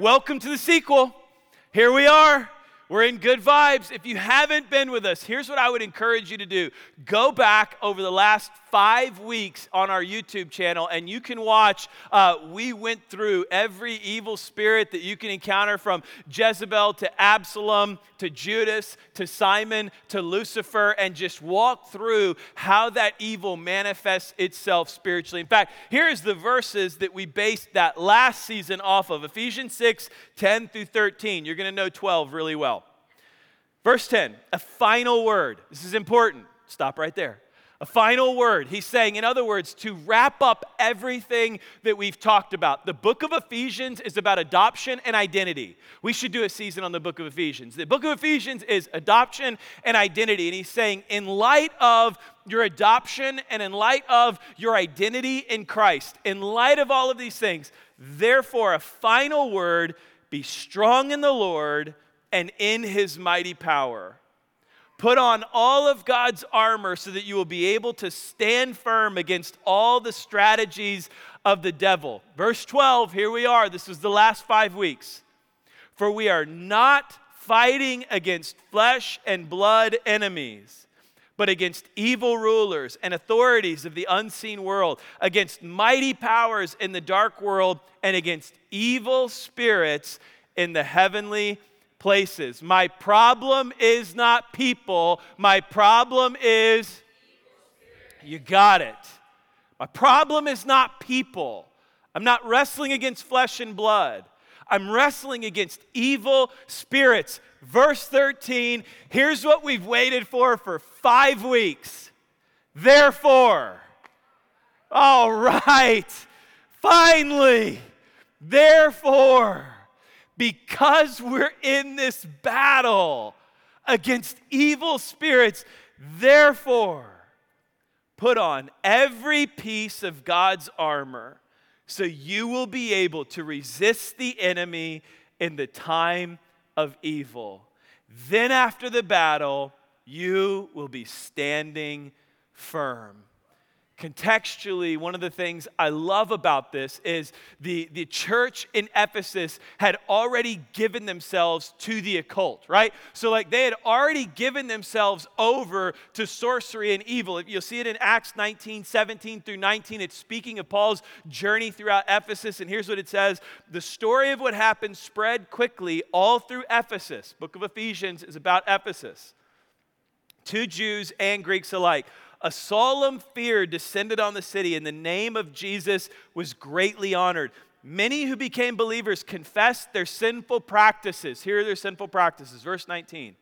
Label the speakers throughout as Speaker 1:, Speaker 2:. Speaker 1: welcome to the sequel. Here we are. We're in good vibes. If you haven't been with us, here's what I would encourage you to do go back over the last five weeks on our YouTube channel, and you can watch. Uh, we went through every evil spirit that you can encounter from Jezebel to Absalom to Judas to Simon to Lucifer, and just walk through how that evil manifests itself spiritually. In fact, here's the verses that we based that last season off of Ephesians 6 10 through 13. You're going to know 12 really well. Verse 10, a final word. This is important. Stop right there. A final word. He's saying, in other words, to wrap up everything that we've talked about. The book of Ephesians is about adoption and identity. We should do a season on the book of Ephesians. The book of Ephesians is adoption and identity. And he's saying, in light of your adoption and in light of your identity in Christ, in light of all of these things, therefore, a final word be strong in the Lord and in his mighty power. Put on all of God's armor so that you will be able to stand firm against all the strategies of the devil. Verse 12, here we are. This was the last five weeks. For we are not fighting against flesh and blood enemies, but against evil rulers and authorities of the unseen world, against mighty powers in the dark world, and against evil spirits in the heavenly places. My problem is not people, my problem is. You got it. My problem is not people. I'm not wrestling against flesh and blood. I'm wrestling against evil spirits. Verse 13, here's what we've waited for for five weeks. Therefore, all right, finally, therefore because we're in this battle against evil spirits. Therefore, put on every piece of God's armor so you will be able to resist the enemy in the time of evil. Then, after the battle, you will be standing firm contextually, one of the things I love about this is the, the church in Ephesus had already given themselves to the occult, right? So, like, they had already given themselves over to sorcery and evil. You'll see it in Acts 19 17 through 19. It's speaking of Paul's journey throughout Ephesus. And here's what it says The story of what happened spread quickly all through Ephesus. Book of Ephesians is about Ephesus. to Jews and Greeks alike a solemn fear descended on the city, and the name of Jesus was greatly honored. Many who became believers confessed their sinful practices. Here are their sinful practices. Verse 19.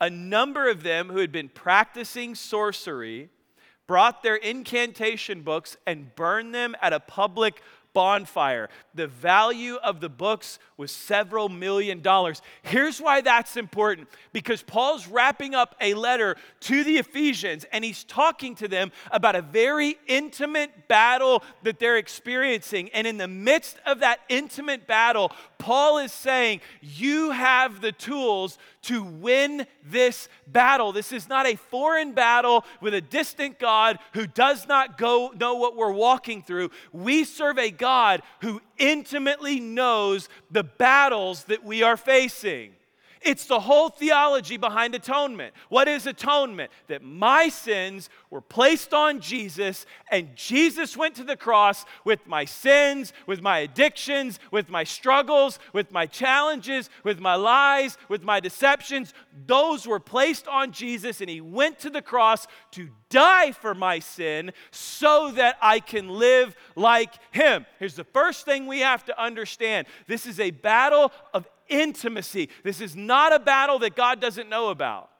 Speaker 1: A number of them who had been practicing sorcery brought their incantation books and burned them at a public bonfire. The value of the books was several million dollars. Here's why that's important because Paul's wrapping up a letter to the Ephesians and he's talking to them about a very intimate battle that they're experiencing. And in the midst of that intimate battle, Paul is saying, You have the tools to win this battle. This is not a foreign battle with a distant God who does not go, know what we're walking through. We serve a God who intimately knows the battles that we are facing. It's the whole theology behind atonement. What is atonement? That my sins were placed on Jesus, and Jesus went to the cross with my sins, with my addictions, with my struggles, with my challenges, with my lies, with my deceptions. Those were placed on Jesus, and He went to the cross to die for my sin so that I can live like Him. Here's the first thing we have to understand this is a battle of intimacy. This is not a battle that God doesn't know about.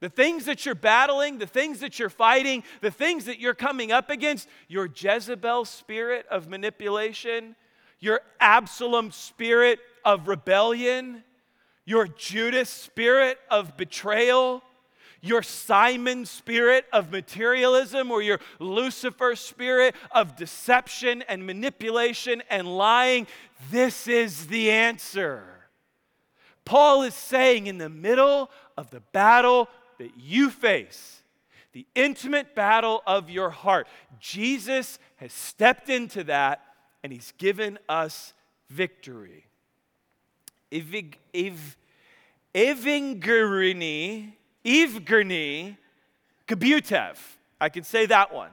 Speaker 1: The things that you're battling, the things that you're fighting, the things that you're coming up against, your Jezebel spirit of manipulation, your Absalom spirit of rebellion, your Judas spirit of betrayal, your Simon spirit of materialism, or your Lucifer spirit of deception and manipulation and lying. This is the answer. Paul is saying in the middle of the battle that you face, the intimate battle of your heart, Jesus has stepped into that and he's given us victory. Evig, ev, Evgeny Evgeny Kobytev. I can say that one.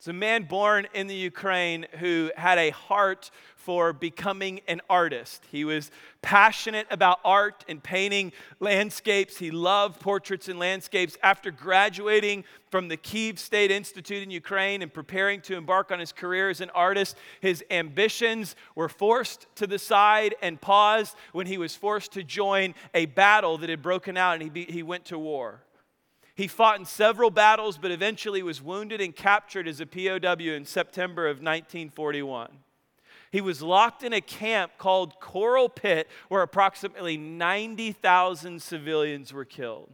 Speaker 1: It's a man born in the Ukraine who had a heart for becoming an artist. He was passionate about art and painting landscapes. He loved portraits and landscapes. After graduating from the Kiev State Institute in Ukraine and preparing to embark on his career as an artist, his ambitions were forced to the side and paused when he was forced to join a battle that had broken out and he, be, he went to war. He fought in several battles, but eventually was wounded and captured as a POW in September of 1941. He was locked in a camp called Khorol Pit, where approximately 90,000 civilians were killed.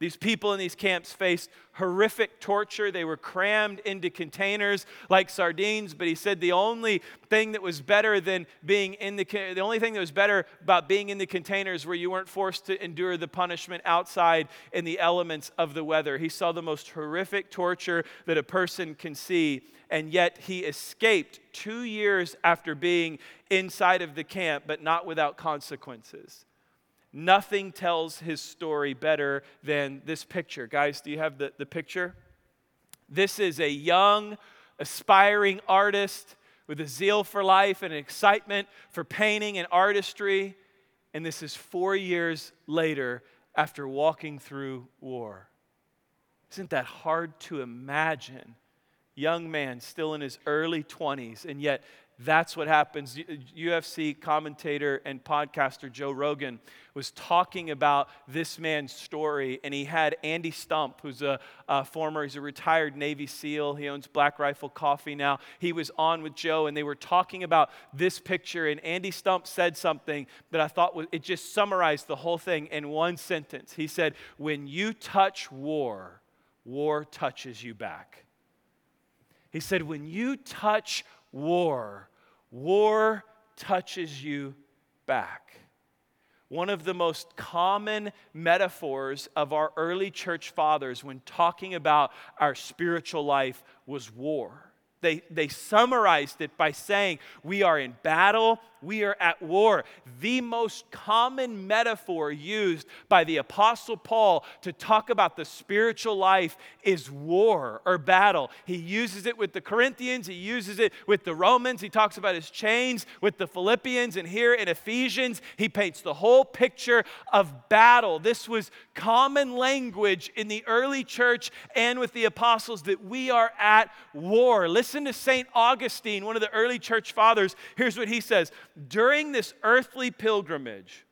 Speaker 1: These people in these camps faced horrific torture. They were crammed into containers like sardines, but he said the only thing that was better than being in the the only thing that was better about being in the containers where you weren't forced to endure the punishment outside in the elements of the weather. He saw the most horrific torture that a person can see, and yet he escaped 2 years after being inside of the camp, but not without consequences nothing tells his story better than this picture. Guys, do you have the, the picture? This is a young, aspiring artist with a zeal for life and excitement for painting and artistry. And this is four years later after walking through war. Isn't that hard to imagine? Young man, still in his early 20s, and yet that's what happens. UFC commentator and podcaster Joe Rogan was talking about this man's story, and he had Andy Stumpf, who's a, a, former, he's a retired Navy SEAL. He owns Black Rifle Coffee now. He was on with Joe, and they were talking about this picture, and Andy Stumpf said something that I thought was, it just summarized the whole thing in one sentence. He said, When you touch war, war touches you back. He said, When you touch war. War touches you back. One of the most common metaphors of our early church fathers when talking about our spiritual life was war they, they summarized it by saying, We are in battle, we are at war. The most common metaphor used by the Apostle Paul to talk about the spiritual life is war or battle. He uses it with the Corinthians, he uses it with the Romans, he talks about his chains with the Philippians, and here in Ephesians, he paints the whole picture of battle. This was common language in the early church and with the apostles that we are at war. Listen Listen to St. Augustine, one of the early church fathers. Here's what he says During this earthly pilgrimage,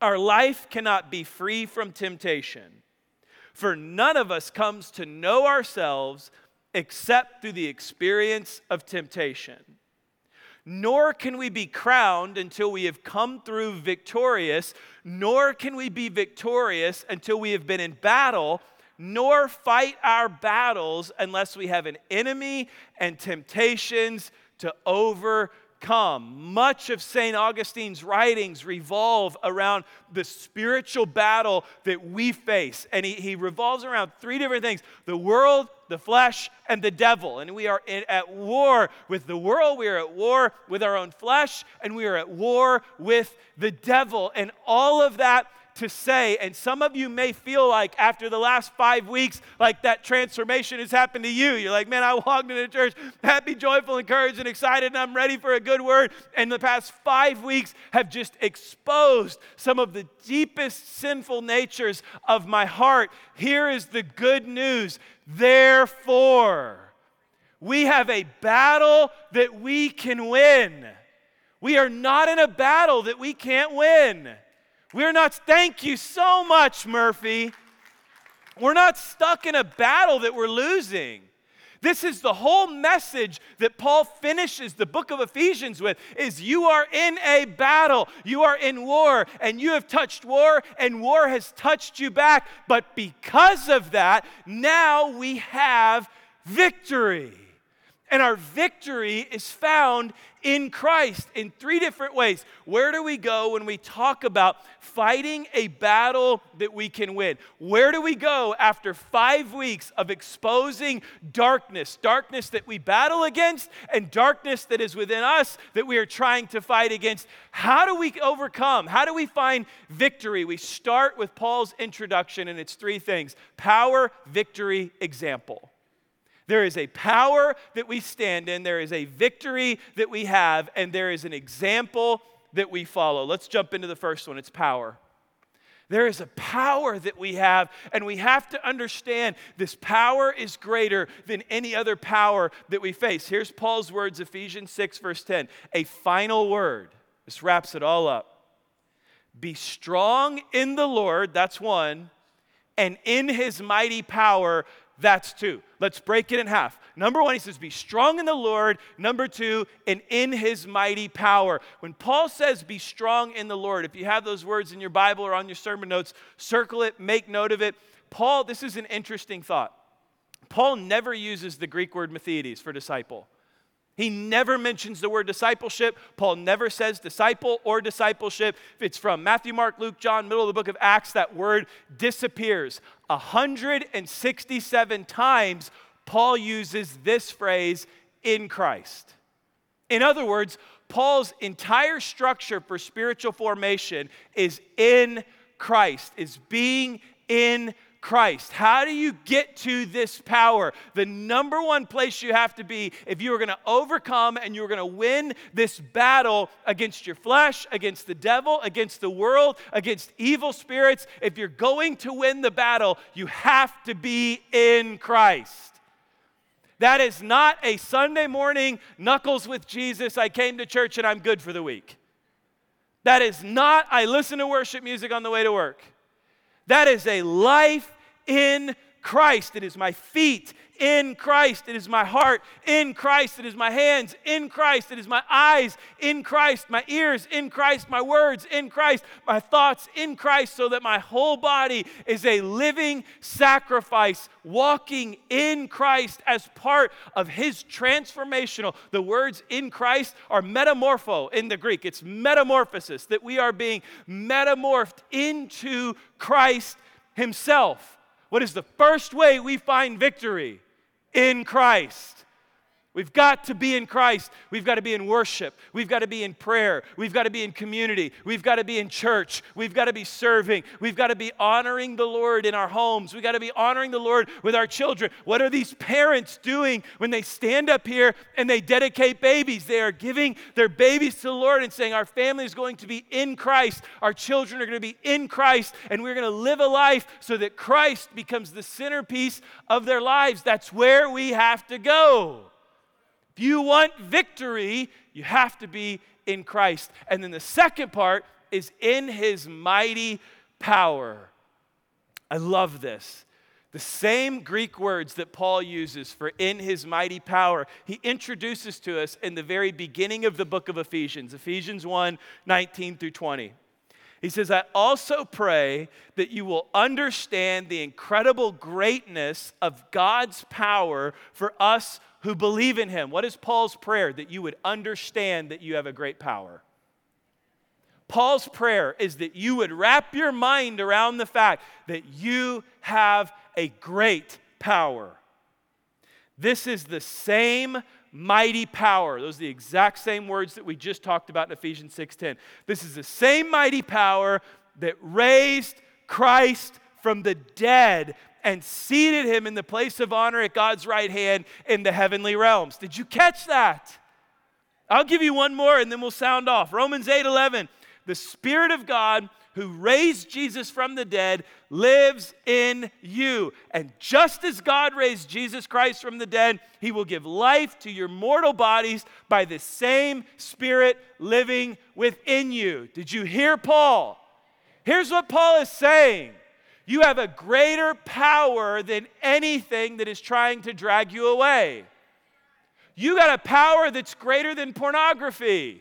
Speaker 1: our life cannot be free from temptation, for none of us comes to know ourselves except through the experience of temptation. Nor can we be crowned until we have come through victorious, nor can we be victorious until we have been in battle nor fight our battles unless we have an enemy and temptations to overcome. Much of St. Augustine's writings revolve around the spiritual battle that we face. And he, he revolves around three different things the world, the flesh and the devil. And we are in, at war with the world, we are at war with our own flesh, and we are at war with the devil. And all of that to say. And some of you may feel like after the last five weeks, like that transformation has happened to you. You're like, man, I walked into church happy, joyful, encouraged, and excited, and I'm ready for a good word. And the past five weeks have just exposed some of the deepest sinful natures of my heart. Here is the good news. Therefore, we have a battle that we can win. We are not in a battle that we can't win. We're not, thank you so much, Murphy. We're not stuck in a battle that we're losing. This is the whole message that Paul finishes the book of Ephesians with is you are in a battle. You are in war and you have touched war and war has touched you back, but because of that, now we have victory. And our victory is found in Christ in three different ways. Where do we go when we talk about fighting a battle that we can win? Where do we go after five weeks of exposing darkness, darkness that we battle against and darkness that is within us that we are trying to fight against? How do we overcome? How do we find victory? We start with Paul's introduction, and it's three things power, victory, example. There is a power that we stand in, there is a victory that we have, and there is an example that we follow. Let's jump into the first one it's power. There is a power that we have, and we have to understand this power is greater than any other power that we face. Here's Paul's words, Ephesians 6, verse 10. A final word. This wraps it all up. Be strong in the Lord, that's one, and in his mighty power, that's two. Let's break it in half. Number one, he says, be strong in the Lord. Number two, and in his mighty power. When Paul says, be strong in the Lord, if you have those words in your Bible or on your sermon notes, circle it, make note of it. Paul, this is an interesting thought. Paul never uses the Greek word mathetes for disciple. He never mentions the word discipleship. Paul never says disciple or discipleship. If it's from Matthew, Mark, Luke, John, middle of the book of Acts, that word disappears. 167 times Paul uses this phrase in Christ. In other words, Paul's entire structure for spiritual formation is in Christ, is being in Christ? How do you get to this power? The number one place you have to be if you are going to overcome and you're going to win this battle against your flesh, against the devil, against the world, against evil spirits, if you're going to win the battle, you have to be in Christ. That is not a Sunday morning, knuckles with Jesus, I came to church and I'm good for the week. That is not, I listen to worship music on the way to work. That is a life in Christ, it is my feet. In Christ, it is my heart. In Christ, it is my hands. In Christ, it is my eyes. In Christ, my ears. In Christ, my words. In Christ, my thoughts. In Christ, so that my whole body is a living sacrifice, walking in Christ as part of His transformational. The words in Christ are metamorpho in the Greek, it's metamorphosis, that we are being metamorphed into Christ Himself. What is the first way we find victory? In Christ. We've got to be in Christ. We've got to be in worship. We've got to be in prayer. We've got to be in community. We've got to be in church. We've got to be serving. We've got to be honoring the Lord in our homes. We've got to be honoring the Lord with our children. What are these parents doing when they stand up here and they dedicate babies? They are giving their babies to the Lord and saying, Our family is going to be in Christ. Our children are going to be in Christ. And we're going to live a life so that Christ becomes the centerpiece of their lives. That's where we have to go. If you want victory, you have to be in Christ. And then the second part is in his mighty power. I love this. The same Greek words that Paul uses for in his mighty power, he introduces to us in the very beginning of the book of Ephesians, Ephesians 1 19 through 20. He says, I also pray that you will understand the incredible greatness of God's power for us who believe in him. What is Paul's prayer? That you would understand that you have a great power. Paul's prayer is that you would wrap your mind around the fact that you have a great power. This is the same mighty power. Those are the exact same words that we just talked about in Ephesians 6:10. This is the same mighty power that raised Christ from the dead and seated him in the place of honor at God's right hand in the heavenly realms. Did you catch that? I'll give you one more and then we'll sound off. Romans 8 11. The Spirit of God who raised Jesus from the dead lives in you. And just as God raised Jesus Christ from the dead, he will give life to your mortal bodies by the same Spirit living within you. Did you hear Paul? Here's what Paul is saying you have a greater power than anything that is trying to drag you away. You got a power that's greater than pornography.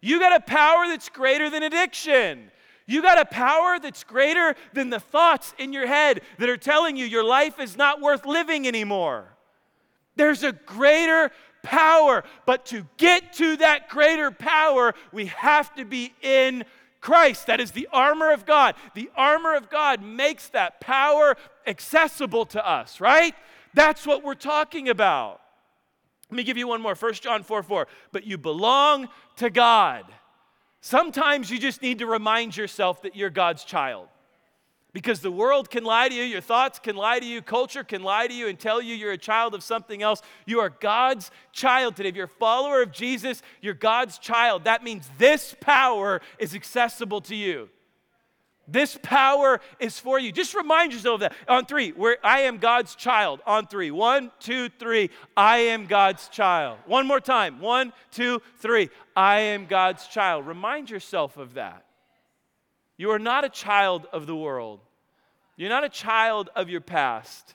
Speaker 1: You got a power that's greater than addiction. You got a power that's greater than the thoughts in your head that are telling you your life is not worth living anymore. There's a greater power, but to get to that greater power, we have to be in Christ. That is the armor of God. The armor of God makes that power accessible to us, right? That's what we're talking about. Let me give you one more 1 John 4 4. But you belong to God. Sometimes you just need to remind yourself that you're God's child. Because the world can lie to you, your thoughts can lie to you, culture can lie to you and tell you you're a child of something else. You are God's child today. If you're a follower of Jesus, you're God's child. That means this power is accessible to you. This power is for you. Just remind yourself of that. On three, where I am God's child. On three, one, two, three. I am God's child. One more time. One, two, three. I am God's child. Remind yourself of that. You are not a child of the world. You're not a child of your past.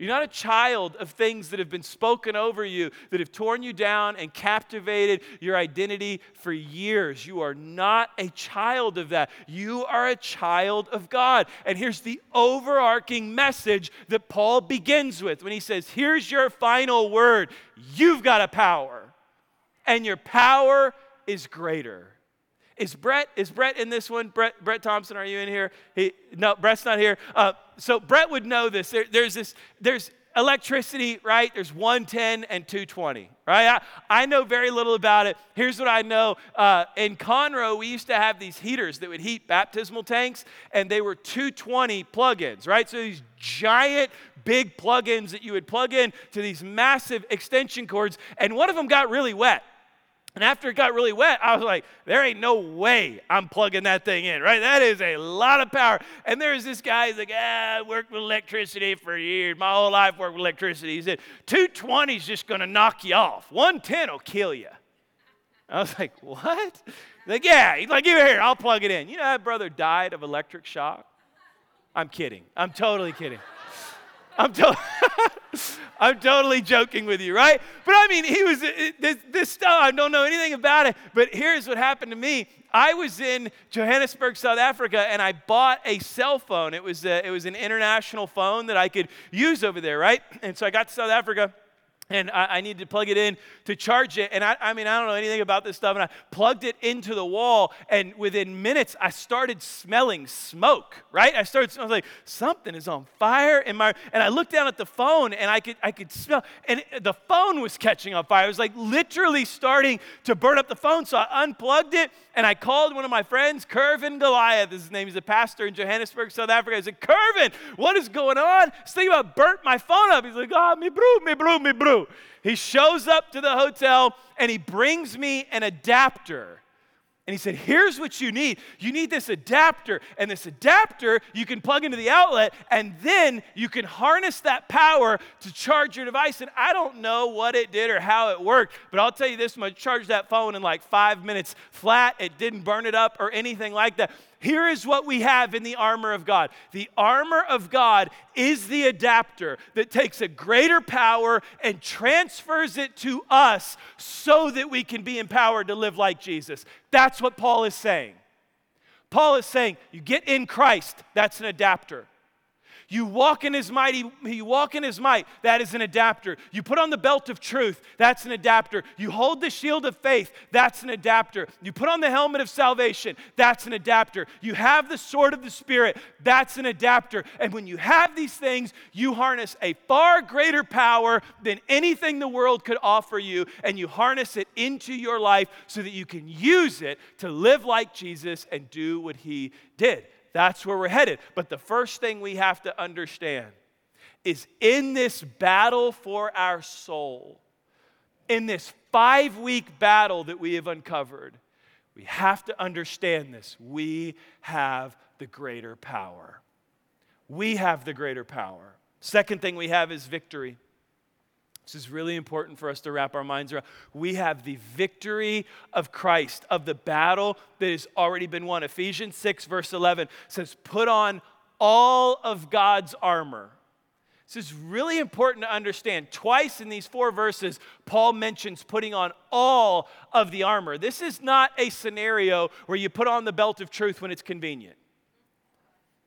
Speaker 1: You're not a child of things that have been spoken over you, that have torn you down and captivated your identity for years. You are not a child of that. You are a child of God. And here's the overarching message that Paul begins with when he says, Here's your final word. You've got a power, and your power is greater. Is Brett, is Brett in this one? Brett, Brett Thompson, are you in here? He, no, Brett's not here. Uh, so Brett would know this. There, there's this, there's electricity, right? There's 110 and 220, right? I, I know very little about it. Here's what I know. Uh, in Conroe, we used to have these heaters that would heat baptismal tanks, and they were 220 plug-ins, right? So these giant, big plug-ins that you would plug in to these massive extension cords, and one of them got really wet. And after it got really wet, I was like, there ain't no way I'm plugging that thing in, right? That is a lot of power. And there's this guy, he's like, ah, I worked with electricity for years. My whole life worked with electricity. He said, 220 is just going to knock you off. 110 will kill you. I was like, what? He's like, yeah. He's like, give it here. I'll plug it in. You know, that brother died of electric shock. I'm kidding. I'm totally kidding. I'm, to- I'm totally joking with you, right? But I mean, he was this, this stuff, I don't know anything about it, but here's what happened to me. I was in Johannesburg, South Africa, and I bought a cell phone. It was, a, it was an international phone that I could use over there, right? And so I got to South Africa and I, I, needed to plug it in to charge it. And I, I mean, I don't know anything about this stuff. And I plugged it into the wall, and within minutes, I started smelling smoke. Right? I started. I was like, something is on fire in my. And I looked down at the phone, and I could, I could smell. And the phone was catching on fire. It was like literally starting to burn up the phone. So I unplugged it and I called one of my friends, Curvin Goliath. His name is a pastor in Johannesburg, South Africa. I said, Curvin, what is going on? This thing about burnt my phone up. He's like, ah, oh, me brew, me brew, me brew. He shows up to the hotel and he brings me an adapter and he said, Here's what you need. You need this adapter. And this adapter you can plug into the outlet, and then you can harness that power to charge your device. And I don't know what it did or how it worked, but I'll tell you this much charged that phone in like five minutes flat. It didn't burn it up or anything like that. Here is what we have in the armor of God the armor of God is the adapter that takes a greater power and transfers it to us so that we can be empowered to live like Jesus. That's what Paul is saying. Paul is saying, you get in Christ, that's an adapter. You walk in his mighty, you walk in his might, that is an adapter. You put on the belt of truth, that's an adapter. You hold the shield of faith, that's an adapter. You put on the helmet of salvation, that's an adapter. You have the sword of the spirit, that's an adapter. And when you have these things, you harness a far greater power than anything the world could offer you, and you harness it into your life so that you can use it to live like Jesus and do what he did. That's where we're headed. But the first thing we have to understand is in this battle for our soul, in this five week battle that we have uncovered, we have to understand this. We have the greater power. We have the greater power. Second thing we have is victory. This is really important for us to wrap our minds around. We have the victory of Christ, of the battle that has already been won. Ephesians 6, verse 11 says, Put on all of God's armor. This is really important to understand. Twice in these four verses, Paul mentions putting on all of the armor. This is not a scenario where you put on the belt of truth when it's convenient.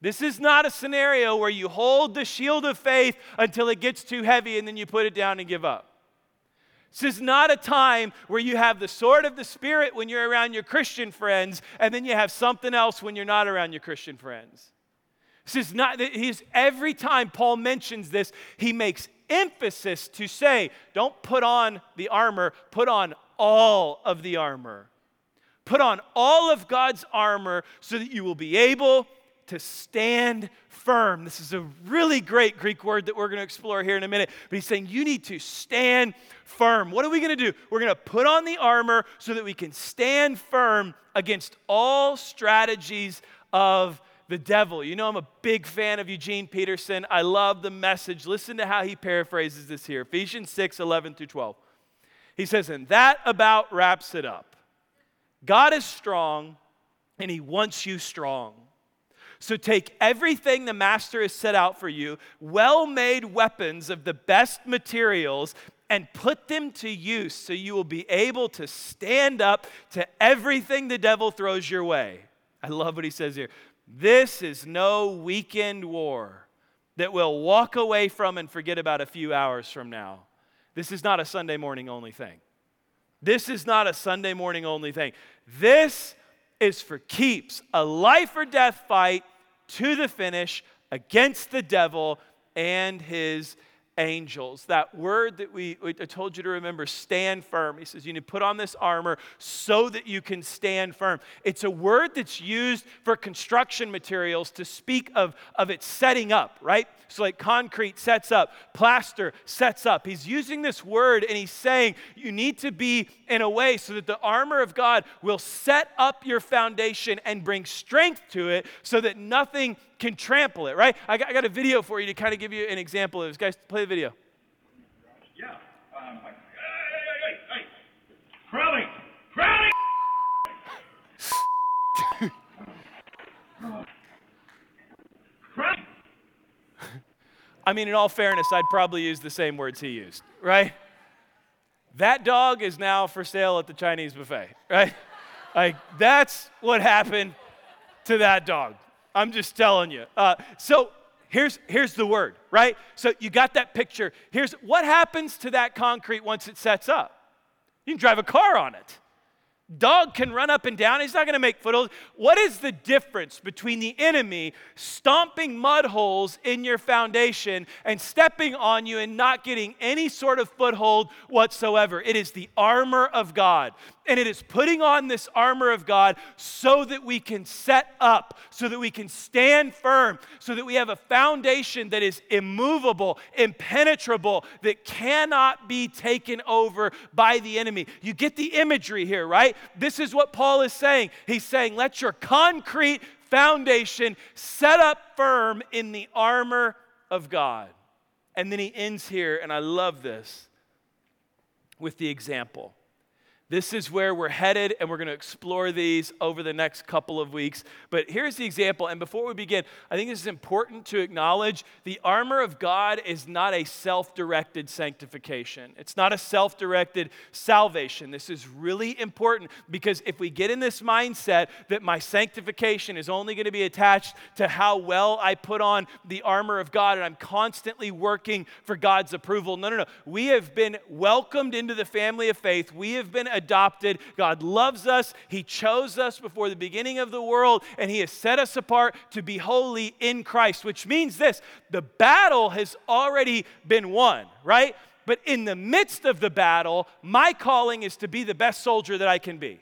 Speaker 1: This is not a scenario where you hold the shield of faith until it gets too heavy and then you put it down and give up. This is not a time where you have the sword of the Spirit when you're around your Christian friends and then you have something else when you're not around your Christian friends. This is not, he's, every time Paul mentions this, he makes emphasis to say, don't put on the armor, put on all of the armor. Put on all of God's armor so that you will be able to stand firm. This is a really great Greek word that we're going to explore here in a minute. But he's saying you need to stand firm. What are we going to do? We're going to put on the armor so that we can stand firm against all strategies of the devil. You know, I'm a big fan of Eugene Peterson. I love the message. Listen to how he paraphrases this here Ephesians 6 11 through 12. He says, And that about wraps it up. God is strong, and he wants you strong. So take everything the master has set out for you, well made weapons of the best materials, and put them to use so you will be able to stand up to everything the devil throws your way. I love what he says here. This is no weekend war that we'll walk away from and forget about a few hours from now. This is not a Sunday morning only thing. This is not a Sunday morning only thing. This is for keeps, a life or death fight to the finish against the devil and his angels. That word that we, I told you to remember, stand firm. He says, You need to put on this armor so that you can stand firm. It's a word that's used for construction materials to speak of, of it setting up, right? So, like concrete sets up, plaster sets up. He's using this word and he's saying, You need to be in a way so that the armor of God will set up your foundation and bring strength to it so that nothing can trample it, right? I got, I got a video for you to kind of give you an example of this. Guys, play the video.
Speaker 2: Yeah. Um, hey, hey, hey, hey. Crowley! Crowley! Crowley! I
Speaker 1: mean, in all fairness, I'd probably use the same words he used, right? That dog is now for sale at the Chinese buffet, right? like, that's what happened to that dog. I'm just telling you. Uh, so here's, here's the word, right? So you got that picture. Here's what happens to that concrete once it sets up. You can drive a car on it. Dog can run up and down. He's not going to make footholds. What is the difference between the enemy stomping mud holes in your foundation and stepping on you and not getting any sort of foothold whatsoever? It is the armor of God and it is putting on this armor of God so that we can set up, so that we can stand firm, so that we have a foundation that is immovable, impenetrable, that cannot be taken over by the enemy. You get the imagery here, right? This is what Paul is saying. He's saying, let your concrete foundation set up firm in the armor of God. And then he ends here, and I love this with the example. This is where we're headed, and we're going to explore these over the next couple of weeks. But here's the example. And before we begin, I think this is important to acknowledge the armor of God is not a self directed sanctification, it's not a self directed salvation. This is really important because if we get in this mindset that my sanctification is only going to be attached to how well I put on the armor of God and I'm constantly working for God's approval, no, no, no. We have been welcomed into the family of faith. We have been adopted. God loves us. He chose us before the beginning of the world, and He has set us apart to be holy in Christ, which means this the battle has already been won, right? But in the midst of the battle, my calling is to be the best soldier that I can be.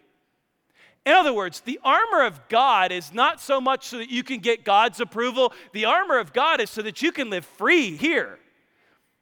Speaker 1: In other words, the armor of God is not so much so that you can get God's approval. The armor of God is so that you can live free here.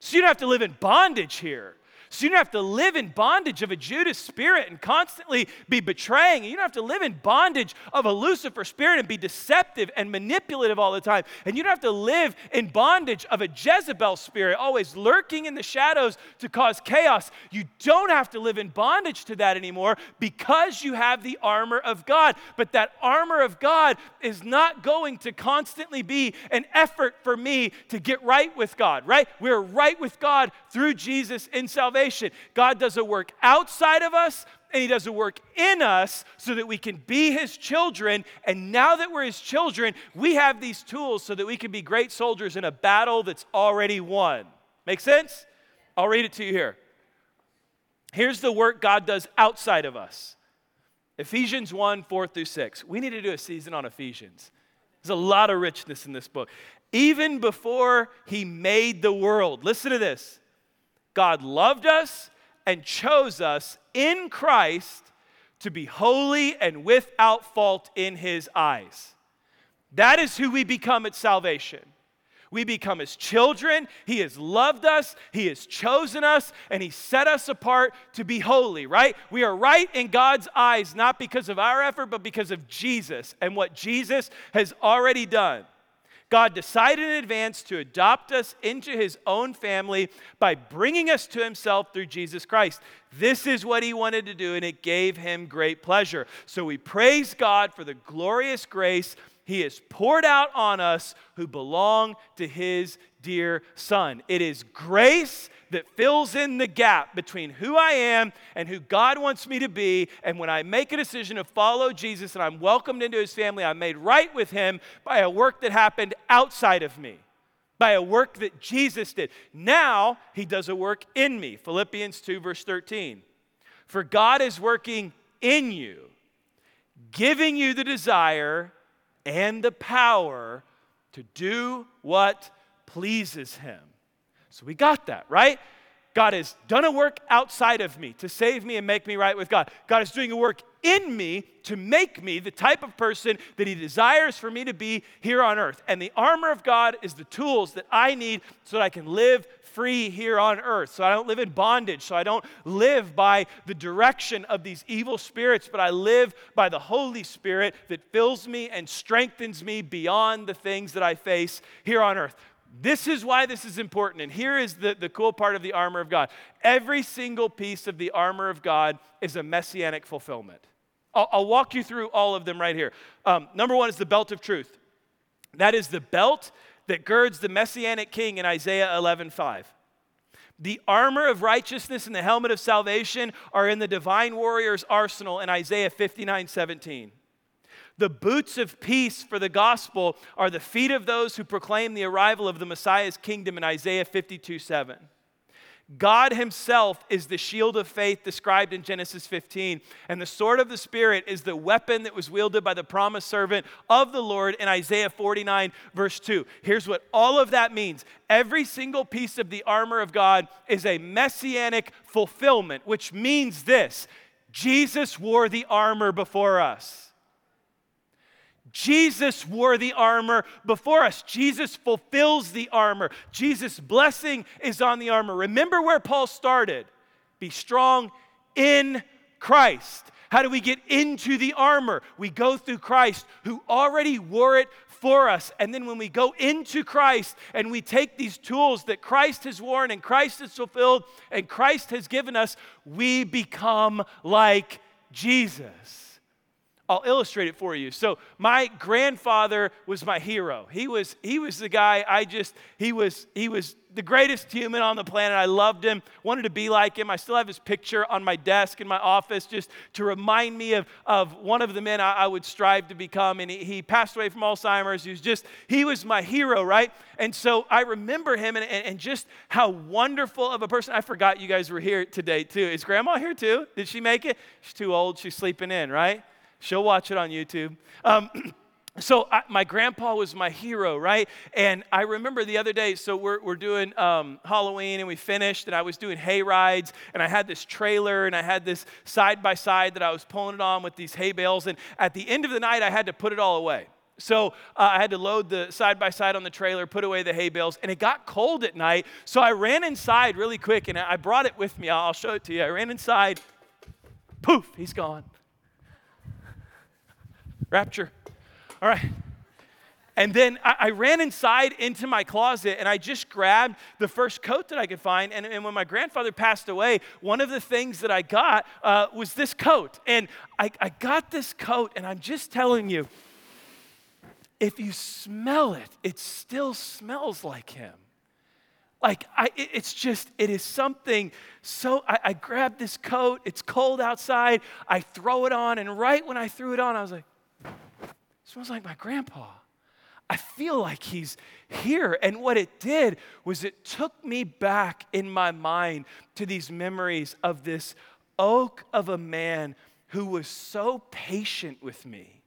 Speaker 1: So you don't have to live in bondage here. So you don't have to live in bondage of a Judas spirit and constantly be betraying. You don't have to live in bondage of a Lucifer spirit and be deceptive and manipulative all the time. And you don't have to live in bondage of a Jezebel spirit, always lurking in the shadows to cause chaos. You don't have to live in bondage to that anymore because you have the armor of God. But that armor of God is not going to constantly be an effort for me to get right with God, right? We're right with God through Jesus in salvation salvation. God does a work outside of us, and He does a work in us so that we can be His children. And now that we're His children, we have these tools so that we can be great soldiers in a battle that's already won. Make sense? I'll read it to you here. Here's the work God does outside of us Ephesians 1 4 through 6. We need to do a season on Ephesians. There's a lot of richness in this book. Even before he made the world, listen to this. God loved us and chose us in Christ to be holy and without fault in his eyes. That is who we become at salvation. We become his children. He has loved us, he has chosen us, and he set us apart to be holy, right? We are right in God's eyes, not because of our effort, but because of Jesus and what Jesus has already done. God decided in advance to adopt us into his own family by bringing us to himself through Jesus Christ. This is what he wanted to do, and it gave him great pleasure. So we praise God for the glorious grace he is poured out on us who belong to His dear Son. It is grace that fills in the gap between who I am and who God wants me to be. And when I make a decision to follow Jesus and I'm welcomed into His family, I'm made right with Him by a work that happened outside of me by a work that Jesus did. Now he does a work in me. Philippians 2, verse 13. For God is working in you, giving you the desire and the power to do what pleases him. So we got that, right? God has done a work outside of me to save me and make me right with God. God is doing a work in me to make me the type of person that He desires for me to be here on earth. And the armor of God is the tools that I need so that I can live free here on earth. So I don't live in bondage. So I don't live by the direction of these evil spirits, but I live by the Holy Spirit that fills me and strengthens me beyond the things that I face here on earth. This is why this is important. And here is the, the cool part of the armor of God every single piece of the armor of God is a messianic fulfillment. I'll, I'll walk you through all of them right here. Um, number one is the belt of truth. That is the belt that girds the messianic king in Isaiah 11:5. The armor of righteousness and the helmet of salvation are in the divine warrior's arsenal in Isaiah 59:17. The boots of peace for the gospel are the feet of those who proclaim the arrival of the Messiah's kingdom in Isaiah 52 7. God Himself is the shield of faith described in Genesis 15. And the sword of the Spirit is the weapon that was wielded by the promised servant of the Lord in Isaiah 49, verse 2. Here's what all of that means every single piece of the armor of God is a messianic fulfillment, which means this Jesus wore the armor before us. Jesus wore the armor before us. Jesus fulfills the armor. Jesus' blessing is on the armor. Remember where Paul started be strong in Christ. How do we get into the armor? We go through Christ who already wore it for us. And then when we go into Christ and we take these tools that Christ has worn and Christ has fulfilled and Christ has given us, we become like Jesus. I'll illustrate it for you. So my grandfather was my hero. He was he was the guy I just he was he was the greatest human on the planet. I loved him, wanted to be like him. I still have his picture on my desk in my office just to remind me of, of one of the men I, I would strive to become. And he, he, passed away from Alzheimer's. He was just, he was my hero, right? And so I remember him and, and, and just how wonderful of a person. I forgot you guys were here today, too. Is grandma here, too? Did she make it? She's too old. She's sleeping in, right? She'll watch it on YouTube. Um, so I, my grandpa was my hero right and i remember the other day so we're, we're doing um, halloween and we finished and i was doing hay rides and i had this trailer and i had this side by side that i was pulling it on with these hay bales and at the end of the night i had to put it all away so uh, i had to load the side by side on the trailer put away the hay bales and it got cold at night so i ran inside really quick and i brought it with me i'll show it to you i ran inside poof he's gone rapture. All right. And then I, I, ran inside into my closet and I just grabbed the first coat that I could find. And, and when my grandfather passed away, one of the things that I got uh, was this coat. And I, I got this coat, and I'm just telling you, if you smell it, it still smells like him like I, it's just it is something so I, I grabbed this coat it's cold outside i throw it on and right when i threw it on i was like smells like my grandpa. I feel like he's here. And what it did was it took me back in my mind to these memories of this oak of a man who was so patient with me.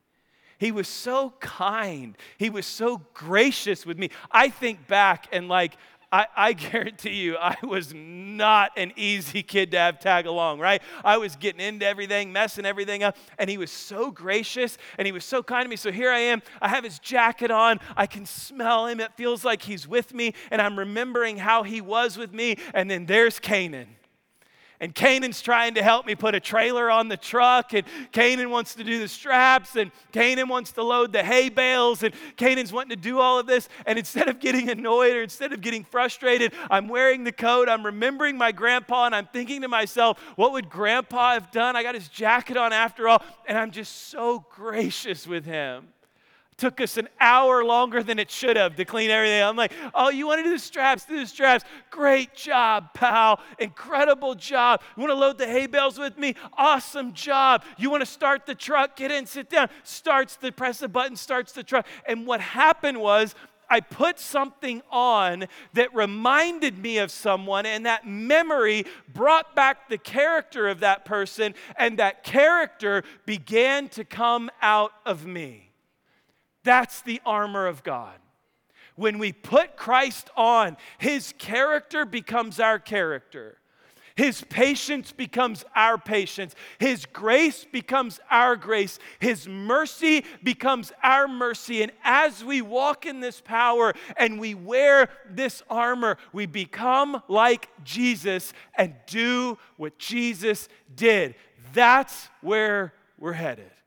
Speaker 1: He was so kind. He was so gracious with me. I think back and like, I, I guarantee you, I was not an easy kid to have tag along, right? I was getting into everything, messing everything up, and he was so gracious and he was so kind to me. So here I am, I have his jacket on, I can smell him, it feels like he's with me, and I'm remembering how he was with me, and then there's Canaan. And Canaan's trying to help me put a trailer on the truck, and Canaan wants to do the straps, and Canaan wants to load the hay bales, and Canaan's wanting to do all of this. And instead of getting annoyed or instead of getting frustrated, I'm wearing the coat, I'm remembering my grandpa, and I'm thinking to myself, what would grandpa have done? I got his jacket on after all, and I'm just so gracious with him took us an hour longer than it should have to clean everything. I'm like, oh, you want to do the straps? Do the straps. Great job, pal. Incredible job. You want to load the hay bales with me? Awesome job. You want to start the truck? Get in, sit down. Starts the press the button, starts the truck. And what happened was I put something on that reminded me of someone, and that memory brought back the character of that person, and that character began to come out of me. That's the armor of God. When we put Christ on, his character becomes our character. His patience becomes our patience. His grace becomes our grace. His mercy becomes our mercy. And as we walk in this power and we wear this armor, we become like Jesus and do what Jesus did. That's where we're headed.